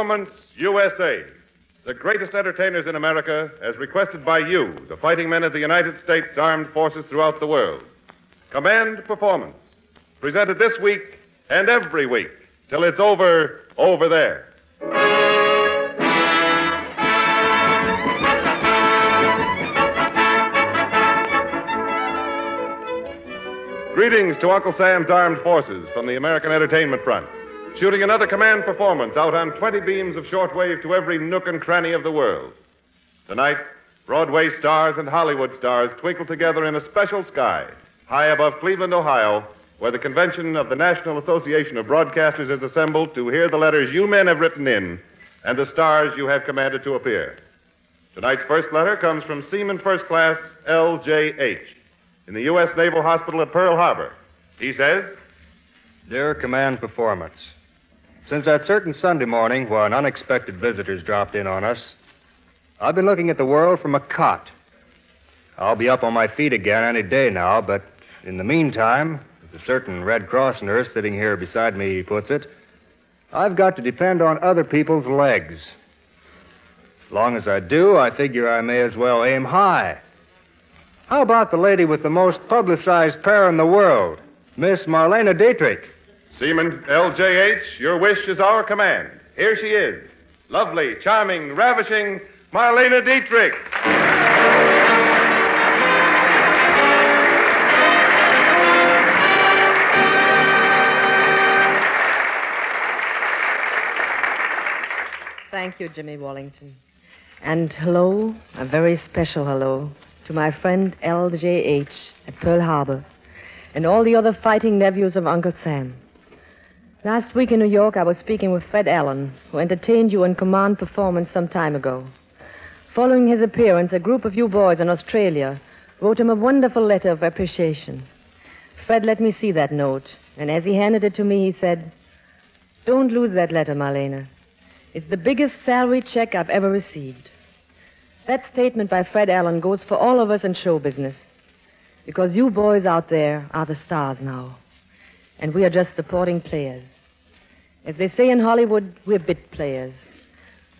Performance USA. The greatest entertainers in America, as requested by you, the fighting men of the United States Armed Forces throughout the world. Command Performance. Presented this week and every week till it's over, over there. Greetings to Uncle Sam's Armed Forces from the American Entertainment Front. Shooting another command performance out on 20 beams of shortwave to every nook and cranny of the world. Tonight, Broadway stars and Hollywood stars twinkle together in a special sky high above Cleveland, Ohio, where the convention of the National Association of Broadcasters is assembled to hear the letters you men have written in and the stars you have commanded to appear. Tonight's first letter comes from Seaman First Class LJH in the U.S. Naval Hospital at Pearl Harbor. He says, Dear Command Performance, since that certain Sunday morning when unexpected visitors dropped in on us, I've been looking at the world from a cot. I'll be up on my feet again any day now, but in the meantime, as a certain Red Cross nurse sitting here beside me puts it, I've got to depend on other people's legs. Long as I do, I figure I may as well aim high. How about the lady with the most publicized pair in the world, Miss Marlene Dietrich? Seaman LJH, your wish is our command. Here she is. Lovely, charming, ravishing Marlene Dietrich. Thank you, Jimmy Wallington. And hello, a very special hello, to my friend LJH at Pearl Harbor and all the other fighting nephews of Uncle Sam. Last week in New York, I was speaking with Fred Allen, who entertained you in command performance some time ago. Following his appearance, a group of you boys in Australia wrote him a wonderful letter of appreciation. Fred let me see that note, and as he handed it to me, he said, Don't lose that letter, Marlene. It's the biggest salary check I've ever received. That statement by Fred Allen goes for all of us in show business. Because you boys out there are the stars now. And we are just supporting players. As they say in Hollywood, we're bit players.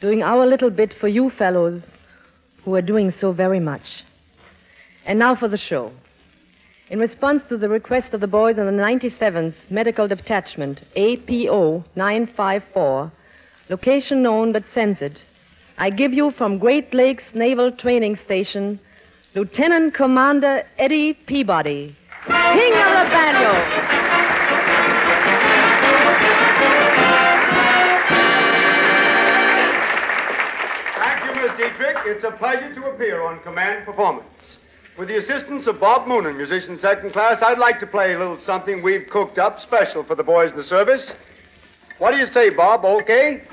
Doing our little bit for you fellows who are doing so very much. And now for the show. In response to the request of the boys in the 97th Medical Detachment, APO 954, location known but censored, I give you from Great Lakes Naval Training Station, Lieutenant Commander Eddie Peabody, King of the Banjo. It's a pleasure to appear on Command Performance. With the assistance of Bob Moonen, musician second class, I'd like to play a little something we've cooked up special for the boys in the service. What do you say, Bob? Okay?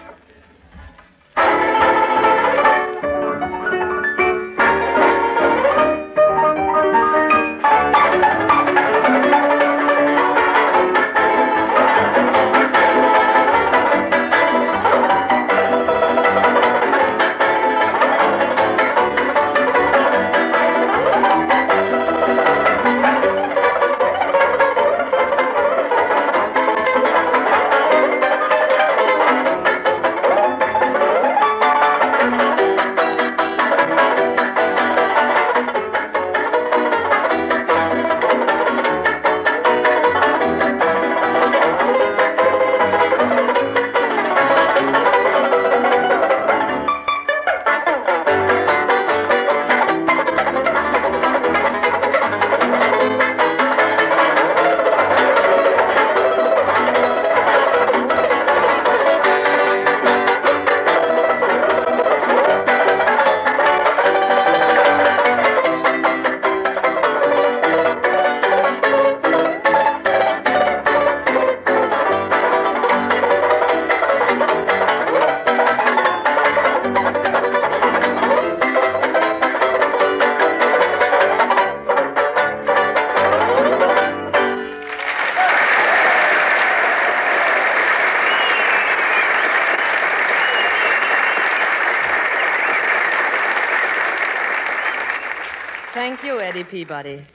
Peabody.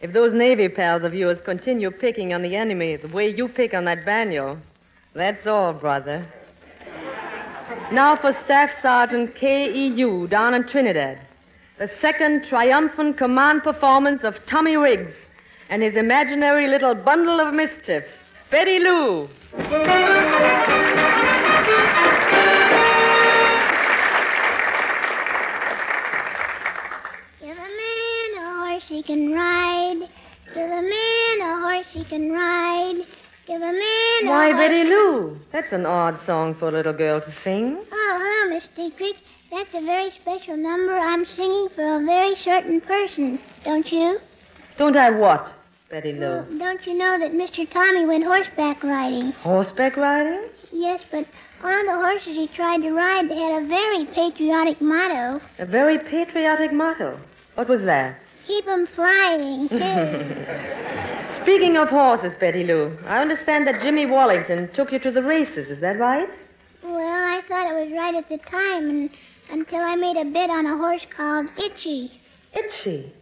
If those Navy pals of yours continue picking on the enemy the way you pick on that banjo, that's all, brother. Now for Staff Sergeant K.E.U. down in Trinidad. The second triumphant command performance of Tommy Riggs and his imaginary little bundle of mischief, Betty Lou. Horse he can ride. Give a man a horse he can ride. Give a man a Why, horse. Betty Lou? That's an odd song for a little girl to sing. Oh, hello, Miss Dietrich. That's a very special number I'm singing for a very certain person, don't you? Don't I what, Betty Well, Lou? don't you know that Mr. Tommy went horseback riding? Horseback riding? Yes, but on the horses he tried to ride, they had a very patriotic motto. A very patriotic motto. What was that? Keep 'em flying. Speaking of horses, Betty Lou, I understand that Jimmy Wallington took you to the races. Is that right? well, I thought it was right at the time and, until I made a bet on a horse called Itchy. Itchy.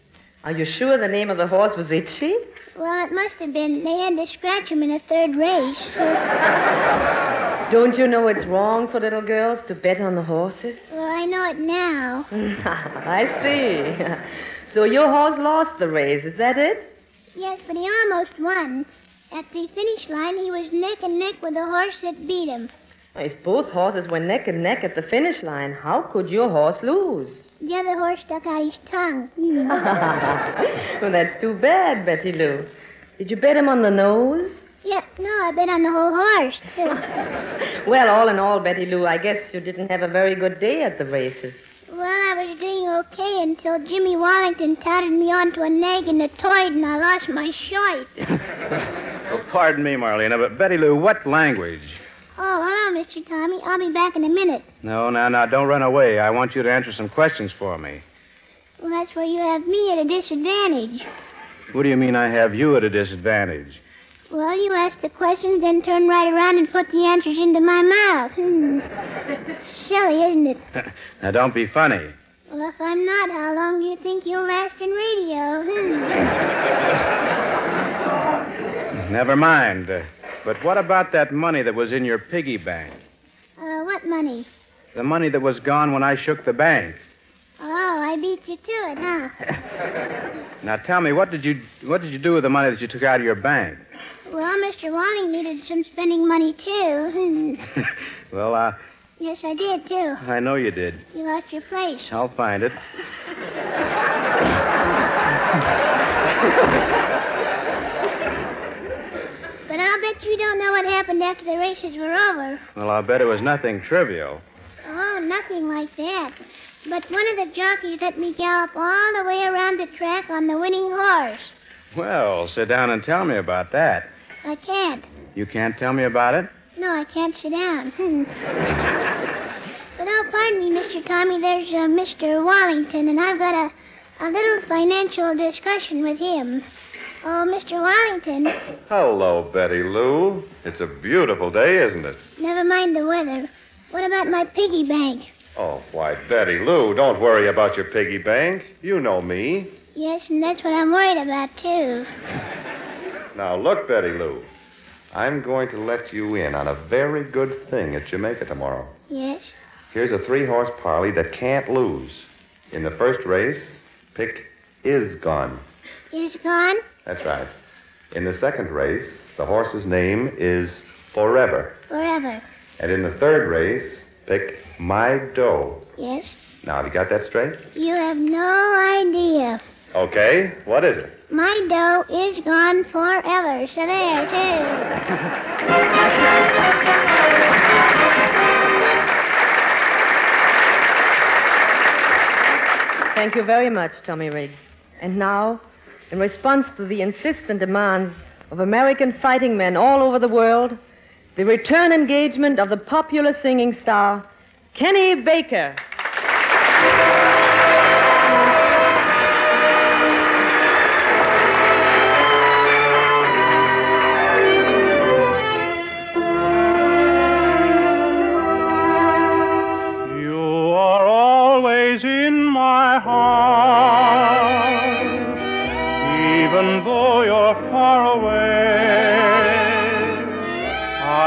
Are you sure the name of the horse was Itchy? Well, it must have been. They had to scratch him in a third race. Don't you know it's wrong for little girls to bet on the horses? Well, I know it now. I see. So your horse lost the race, is that it? Yes, but he almost won. At the finish line, he was neck and neck with the horse that beat him. If both horses were neck and neck at the finish line, how could your horse lose? The other horse stuck out his tongue. Hmm. well, that's too bad, Betty Lou. Did you bet him on the nose? yeah, no, I bet on the whole horse. Well, all in all, Betty Lou, I guess you didn't have a very good day at the races. Well, I was doing okay until Jimmy Wallington touted me onto a nag in the toid and I lost my short. Oh, pardon me, Marlene, but Betty Lou, what language? Oh, hello, Mr. Tommy. I'll be back in a minute. No, now, now, don't run away. I want you to answer some questions for me. Well, that's where you have me at a disadvantage. What do you mean I have you at a disadvantage? Well, you ask the questions, then turn right around and put the answers into my mouth. Hmm. Silly, isn't it? Now, don't be funny. Well, if I'm not, how long do you think you'll last in radio? Hmm. Never mind. Uh, but what about that money that was in your piggy bank? Uh, what money? The money that was gone when I shook the bank. Oh, I beat you to it, huh? Now, tell me, what did you what did you do with the money that you took out of your bank? Well, Mr. Walling needed some spending money, too. Well, uh, yes, I did, too. I know you did. You lost your place. I'll find it. But I'll bet you don't know what happened after the races were over. Well, I'll bet it was nothing trivial. Oh, nothing like that. But one of the jockeys let me gallop all the way around the track on the winning horse. Well, sit down and tell me about that. I can't. You can't tell me about it? No, I can't sit down. But oh, pardon me, Mr. Tommy. There's uh, Mr. Wallington, and I've got a, a little financial discussion with him. Oh, Mr. Wallington, Hello, Betty Lou. It's a beautiful day, isn't it? never mind the weather. What about my piggy bank? Oh, why, Betty Lou, don't worry about your piggy bank. You know me. Yes, and that's what I'm worried about, too. Now, look, Betty Lou. I'm going to let you in on a very good thing at Jamaica tomorrow. Yes? Here's a three horse parlay that can't lose. In the first race, pick Is Gone. It's gone? That's right. In the second race, the horse's name is Forever. Forever. And in the third race, pick My Doe. Yes? Now, have you got that straight? You have no idea. Okay. What is it? My dough is gone forever. So there, too. Thank you very much, Tommy Riggs. And now, in response to the insistent demands of American fighting men all over the world, the return engagement of the popular singing star, Kenny Baker. My heart, even though you're far away.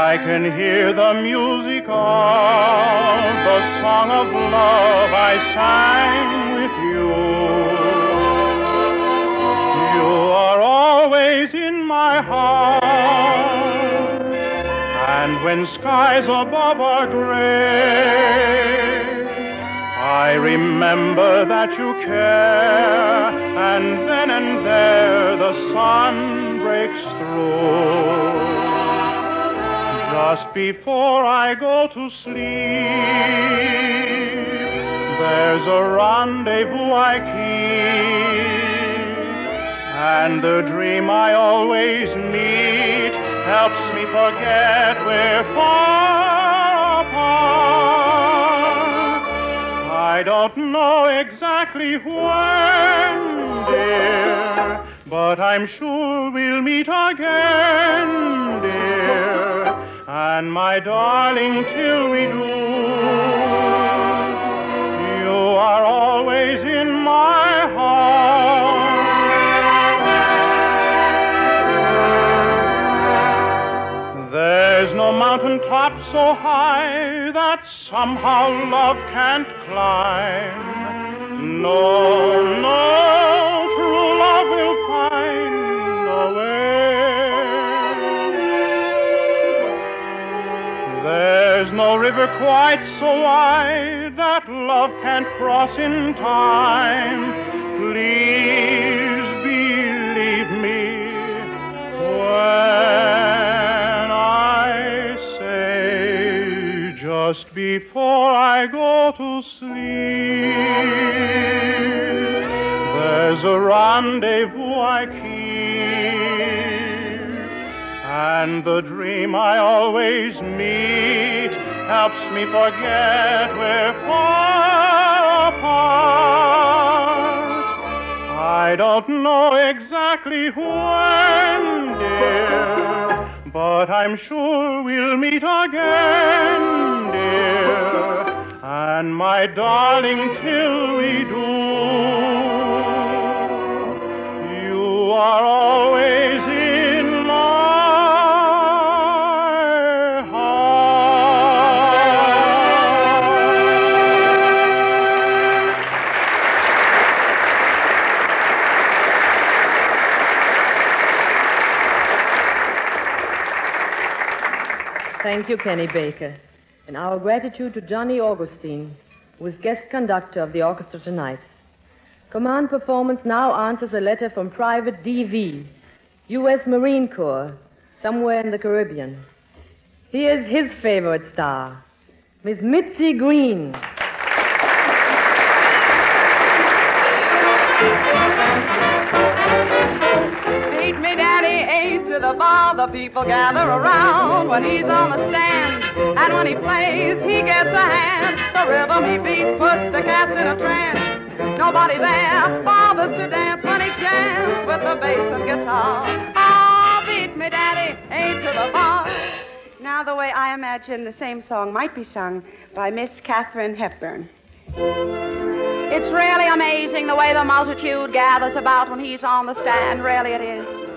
I can hear the music of the song of love I sang with you. You are always in my heart, and when skies above are gray, I remember that you care, and then and there the sun breaks through. Just before I go to sleep, there's a rendezvous I keep, and the dream I always meet helps me forget we're far don't know exactly when, dear, but I'm sure we'll meet again, dear. And my darling, till we do, you are always in my No mountain top so high that somehow love can't climb. No, no, true love will find a way. There's no river quite so wide that love can't cross in time. Please believe me when just before I go to sleep, there's a rendezvous I keep, and the dream I always meet helps me forget we're far apart. I don't know exactly when, dear, but I'm sure we'll meet again, dear. And my darling, till we do, you are always Thank you, Kenny Baker. And our gratitude to Johnny Augustine, who is guest conductor of the orchestra tonight. Command Performance now answers a letter from Private D.V., U.S. Marine Corps, somewhere in the Caribbean. Here's his favorite star, Miss Mitzi Green. The bar. The people gather around when he's on the stand. And when he plays, he gets a hand. The rhythm he beats puts the cats in a trance. Nobody there bothers to dance when he jams with the bass and guitar. Ah, beat me, Daddy, eight to the bar. Now, the way I imagine the same song might be sung by Miss Katharine Hepburn. It's really amazing the way the multitude gathers about when he's on the stand. Really, it is.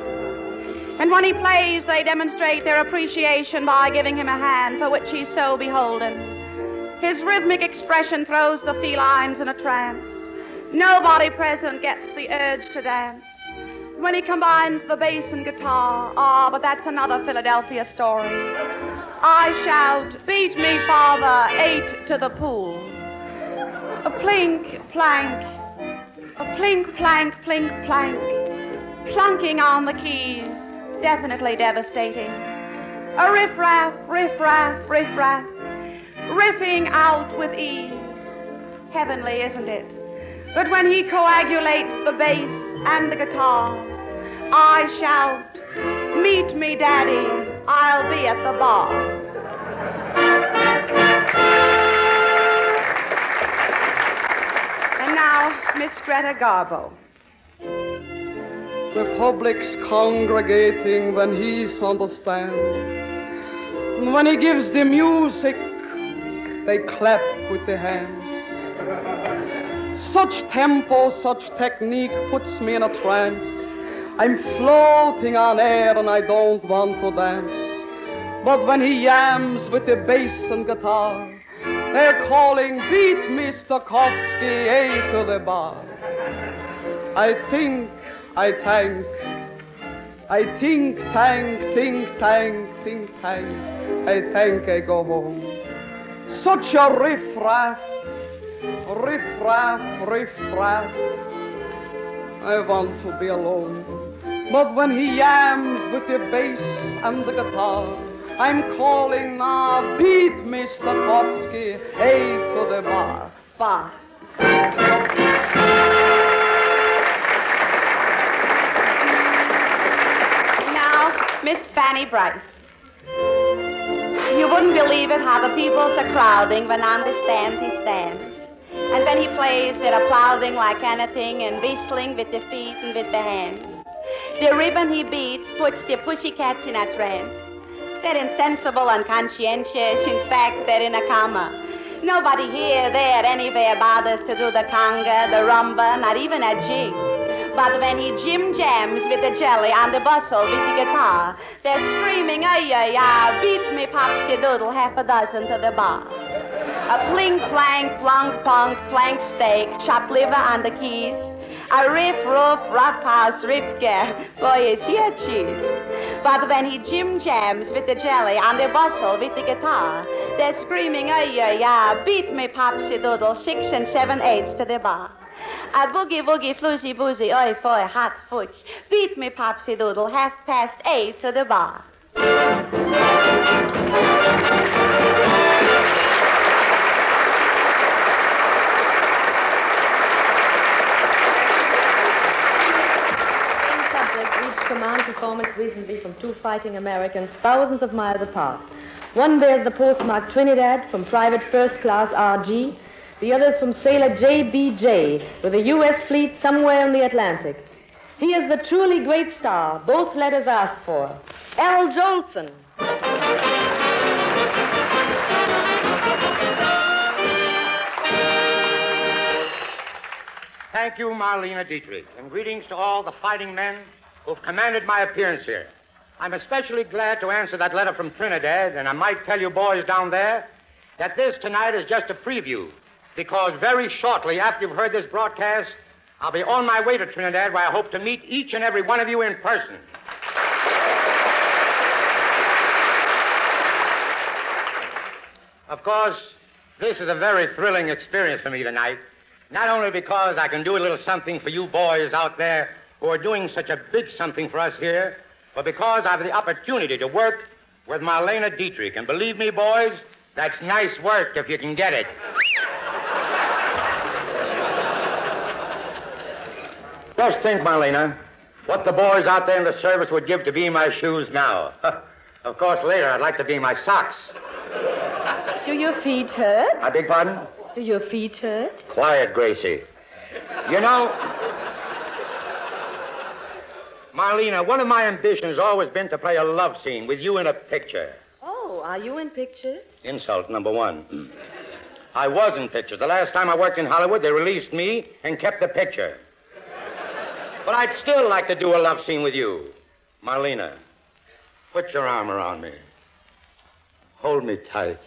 And when he plays, they demonstrate their appreciation by giving him a hand for which he's so beholden. His rhythmic expression throws the felines in a trance. Nobody present gets the urge to dance. When he combines the bass and guitar, ah, but that's another Philadelphia story. I shout, beat me, father, eight to the pool. A plink, plank, a plink, plank, plink, plank, plunking on the keys, definitely devastating. A riff-raff, riff-raff, riff-raff, riffing out with ease. Heavenly, isn't it? But when he coagulates the bass and the guitar, I shout, meet me, Daddy, I'll be at the bar. And now, Miss Greta Garbo. The public's congregating when he's on the stand. And when he gives the music, they clap with their hands. Such tempo, such technique puts me in a trance. I'm floating on air and I don't want to dance. But when he yams with the bass and guitar, they're calling beat Mr. Kovsky A to the bar. I think, I thank, I think, tank, think, tank, think, tank. I think I go home. Such a riff-raff, riff-raff, riff-raff. I want to be alone. But when he yams with the bass and the guitar, I'm calling now, beat Mr. Popsky, hey to the bar, bar. Miss Fanny Brice. You wouldn't believe it how the people's are crowding when understand he stands. And when he plays, they're applauding like anything and whistling with their feet and with their hands. The ribbon he beats puts the pussycats in a trance. They're insensible and conscientious. In fact, they're in a coma. Nobody here, there, anywhere bothers to do the conga, the rumba, not even a jig. But when he jim jams with the jelly on the bustle with the guitar, they're screaming, ay, ay, ay, beat me, popsy doodle, half a dozen to the bar. A plink, plank, plunk, punk, flank steak, chopped liver on the keys. A riff, roof, rough house, ripke. Boy, is he a cheese. But when he jim jams with the jelly on the bustle with the guitar, they're screaming, ay, ay, ay, beat me, popsy doodle, six and seven eighths to the bar. A boogie woogie floozy boozy, oi foy, hot fooch. Beat me, popsy doodle, half past eight to the bar. Command performance recently from two fighting Americans thousands of miles apart. One bears the postmark Trinidad from Private First Class RG. The others from sailor JBJ with a U.S. fleet somewhere in the Atlantic. He is the truly great star, both letters asked for. Al Jolson. Thank you, Marlene Dietrich, and greetings to all the fighting men who've commanded my appearance here. I'm especially glad to answer that letter from Trinidad, and I might tell you boys down there that this tonight is just a preview, because very shortly after you've heard this broadcast, I'll be on my way to Trinidad where I hope to meet each and every one of you in person. Of course, this is a very thrilling experience for me tonight. Not only because I can do a little something for you boys out there who are doing such a big something for us here, but because I have the opportunity to work with Marlene Dietrich. And believe me, boys, that's nice work if you can get it. Just think, Marlene, what the boys out there in the service would give to be my shoes now. of course, later I'd like to be my socks. Do your feet hurt? I beg pardon? Do your feet hurt? Quiet, Gracie. You know, Marlene, one of my ambitions has always been to play a love scene with you in a picture. Oh, are you in pictures? Insult number one. I was in pictures. The last time I worked in Hollywood, they released me and kept the picture. But I'd still like to do a love scene with you. Marlene, put your arm around me. Hold me tight.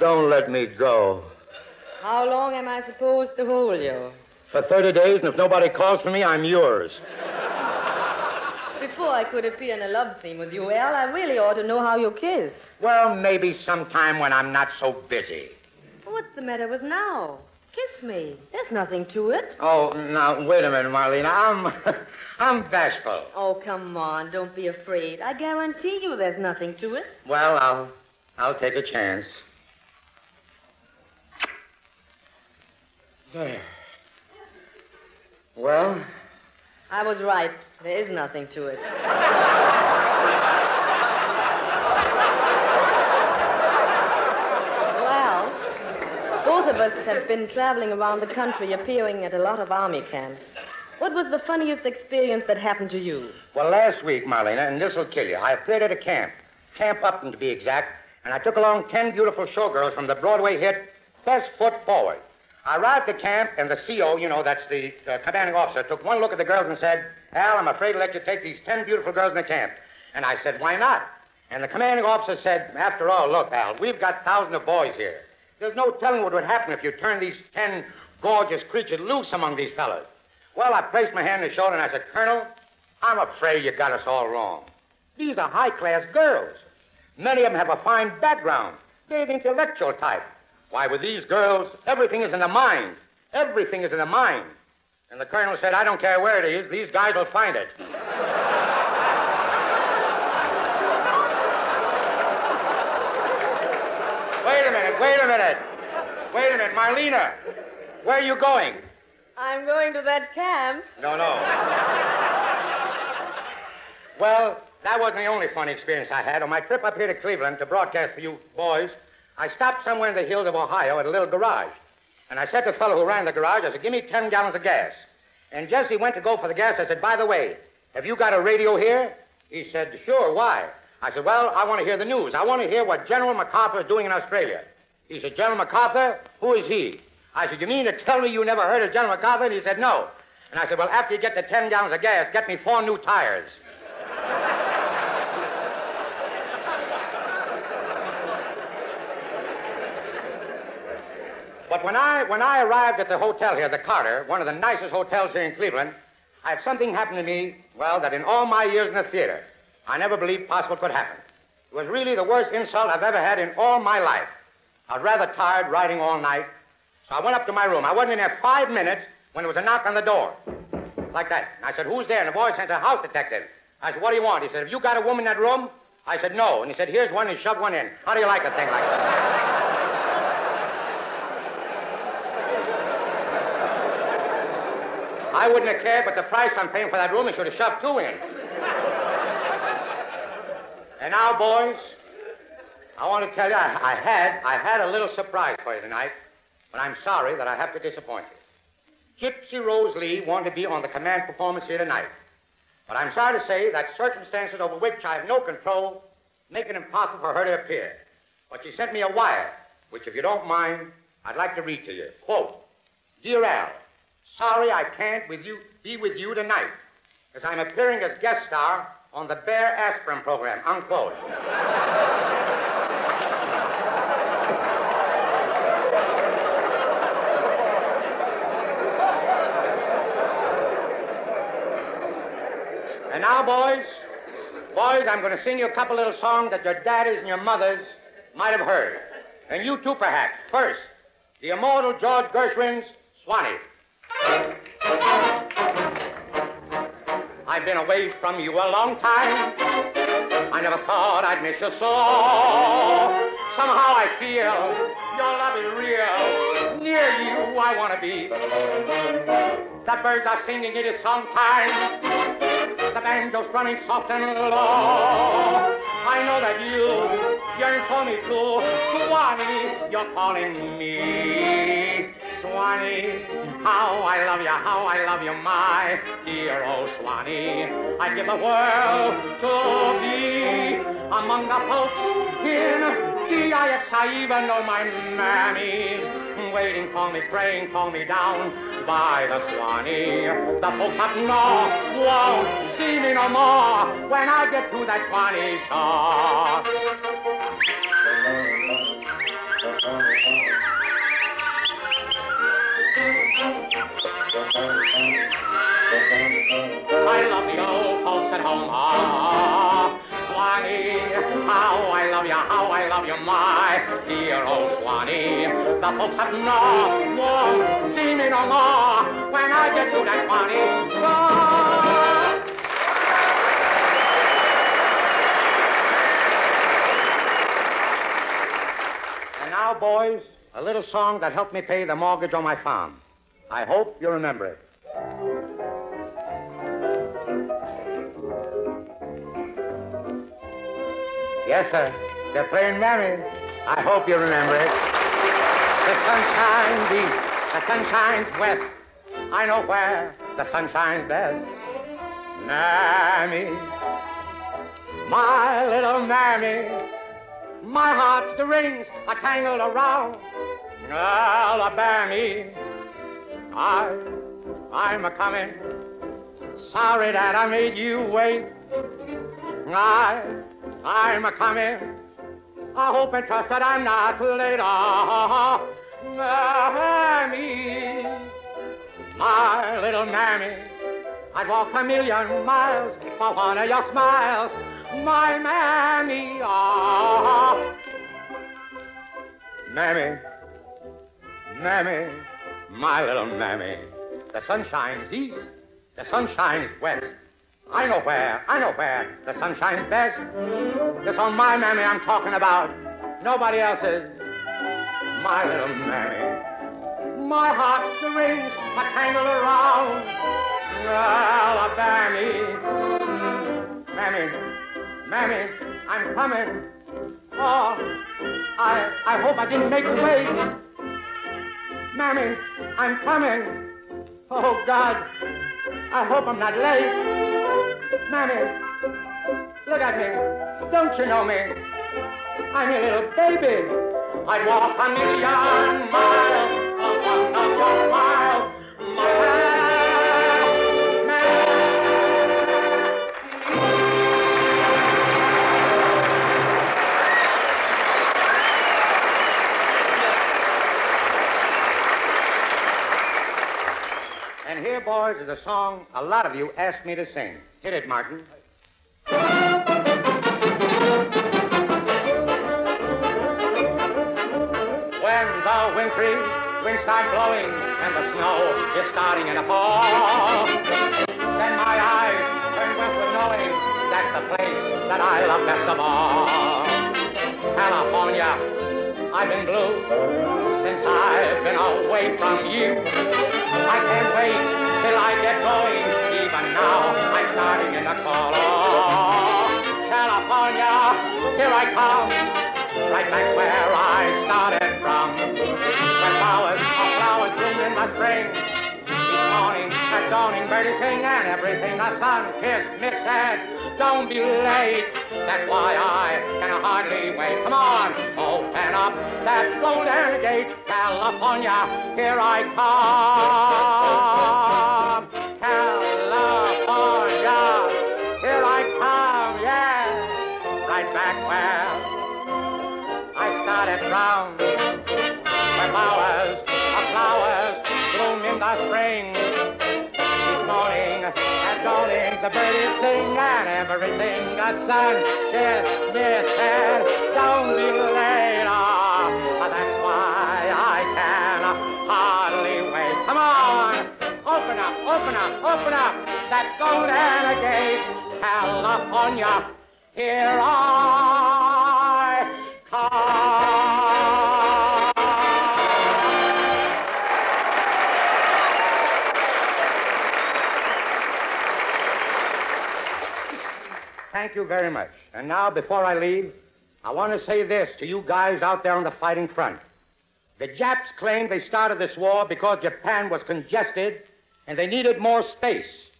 Don't let me go. How long am I supposed to hold you? For 30 days, and if nobody calls for me, I'm yours. Before I could appear in a love scene with you, Al, I really ought to know how you kiss. Well, maybe sometime when I'm not so busy. What's the matter with now? Kiss me. There's nothing to it. Oh, now, wait a minute, Marlene. I'm, I'm bashful. Oh, come on. Don't be afraid. I guarantee you there's nothing to it. Well, I'll, I'll take a chance. There. Well, I was right. There is nothing to it. well, both of us have been traveling around the country appearing at a lot of army camps. What was the funniest experience that happened to you? well, last week, Marlene, and this'll kill you. I appeared at a camp, Camp Upton to be exact, and I took along ten beautiful showgirls from the Broadway hit Best Foot Forward. I arrived at camp, and the CO, you know, that's the uh, commanding officer, took one look at the girls and said, Al, I'm afraid to let you take these ten beautiful girls in the camp. And I said, why not? And the commanding officer said, after all, look, Al, we've got thousands of boys here. There's no telling what would happen if you turned these ten gorgeous creatures loose among these fellows. Well, I placed my hand on his shoulder and I said, Colonel, I'm afraid you got us all wrong. These are high-class girls. Many of them have a fine background. They're the intellectual type. Why, with these girls, everything is in the mind. Everything is in the mind. And the colonel said, I don't care where it is, these guys will find it. Wait a minute, wait a minute. Wait a minute, Marlene. Where are you going? I'm going to that camp. No, no. Well, that wasn't the only funny experience I had. On my trip up here to Cleveland to broadcast for you boys, I stopped somewhere in the hills of Ohio at a little garage. And I said to the fellow who ran the garage, I said, give me 10 gallons of gas. And just he went to go for the gas, I said, by the way, have you got a radio here? He said, sure, why? I said, well, I want to hear the news. I want to hear what General MacArthur is doing in Australia. He said, General MacArthur? Who is he? I said, you mean to tell me you never heard of General MacArthur? And he said, no. And I said, well, after you get the 10 gallons of gas, get me four new tires. But when I when I arrived at the hotel here, the Carter, one of the nicest hotels here in Cleveland, I had something happen to me, well, that in all my years in the theater, I never believed possible could happen. It was really the worst insult I've ever had in all my life. I was rather tired riding all night, so I went up to my room. I wasn't in there five minutes when there was a knock on the door. Like that. And I said, Who's there? And the boy said, a house detective. I said, What do you want? He said, Have you got a woman in that room? I said, No. And he said, Here's one, and he shoved one in. How do you like a thing like that? I wouldn't have cared, but the price I'm paying for that room, he should have shoved two in. and now, boys, I want to tell you, I, I, had, I had a little surprise for you tonight, but I'm sorry that I have to disappoint you. Gypsy Rose Lee wanted to be on the command performance here tonight, but I'm sorry to say that circumstances over which I have no control make it impossible for her to appear. But she sent me a wire, which, if you don't mind, I'd like to read to you. Quote, Dear Al, Sorry I can't with you be with you tonight, as I'm appearing as guest star on the Bayer Aspirin program, unquote. and now, boys, boys, I'm going to sing you a couple little songs that your daddies and your mothers might have heard. And you too, perhaps. First, the immortal George Gershwin's Swanee. I've been away from you a long time. I never thought I'd miss you so. Somehow I feel your love is real. Near you I want to be. The birds are singing, it is song time. The banjo's running soft and low. I know that you yearn for me too. Swanee, you're calling me. Swanee, how I love you, how I love you, my dear old Swanee. I'd give the world to be among the folks in DIX. I even know my mammy waiting for me, praying for me down by the Swanee. The folks up north won't see me no more when I get to that Swanee shore. My dear old Swanee. The folks have north won't see me no more when I get to that Swanee. And now, boys, a little song that helped me pay the mortgage on my farm. I hope you remember it. Yes, sir. They're playing Mammy. I hope you remember it. The sun shines east, the sun shines west. I know where the sun shines best. Mammy, my little Mammy, my heart's the rings are tangled around Alabama. I, I'm a coming. Sorry that I made you wait. I, I'm a coming. I hope and trust that I'm not late. Ah, Mammy, my little mammy, I'd walk a million miles for one of your smiles, my mammy. Ah, mammy, mammy, my little mammy. The sun shines east, the sun shines west. I know where, I know where the sun shines best. It's on my mammy I'm talking about, nobody else's. My little mammy. My heart strings are tangled around Alabama. Mammy, mammy, I'm coming. Oh, I, I hope I didn't make you wait. Mammy, I'm coming. Oh, God, I hope I'm not late. Mammy, look at me. Don't you know me? I'm your little baby. I'd walk a million miles boys, is a song a lot of you asked me to sing. Hit it, Martin. When the wintry winds start blowing and the snow is starting to fall, then my eyes turn westward knowing that's the place that I love best of all. California, I've been blue since I've been away from you. I can't wait till I get going. Even now, I'm starting in the call. California, here I come, right back where I started from. When flowers, flowers bloom in the spring. Each morning, at dawning, birdies sing and everything. The sun kissed me don't be late. That's why I can hardly wait. Come on, open up that golden gate. California, here I come. California, here I come, yeah. Right back where I started from. Where flowers, flowers bloom in the spring. Morning at dawning, the birdies sing and everything. The sun kissed me said, don't be late. Ah, that's why I can hardly wait. Come on, open up, open up, open up that golden gate. California, here I Thank you very much. And now, before I leave, I want to say this to you guys out there on the fighting front. The Japs claimed they started this war because Japan was congested and they needed more space.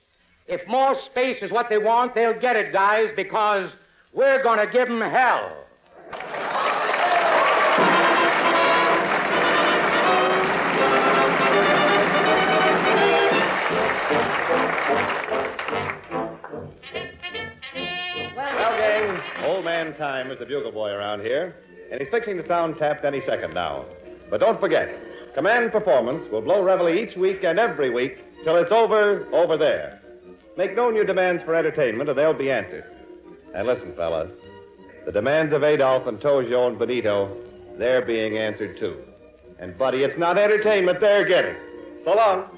If more space is what they want, they'll get it, guys, because we're going to give them hell. Man Time is the bugle boy around here, and he's fixing the sound taps any second now. But don't forget, Command Performance will blow reveille each week and every week till it's over, over there. Make known your demands for entertainment, or they'll be answered. And listen, fella, the demands of Adolf and Tojo and Benito, they're being answered too. And, buddy, it's not entertainment they're getting. So long.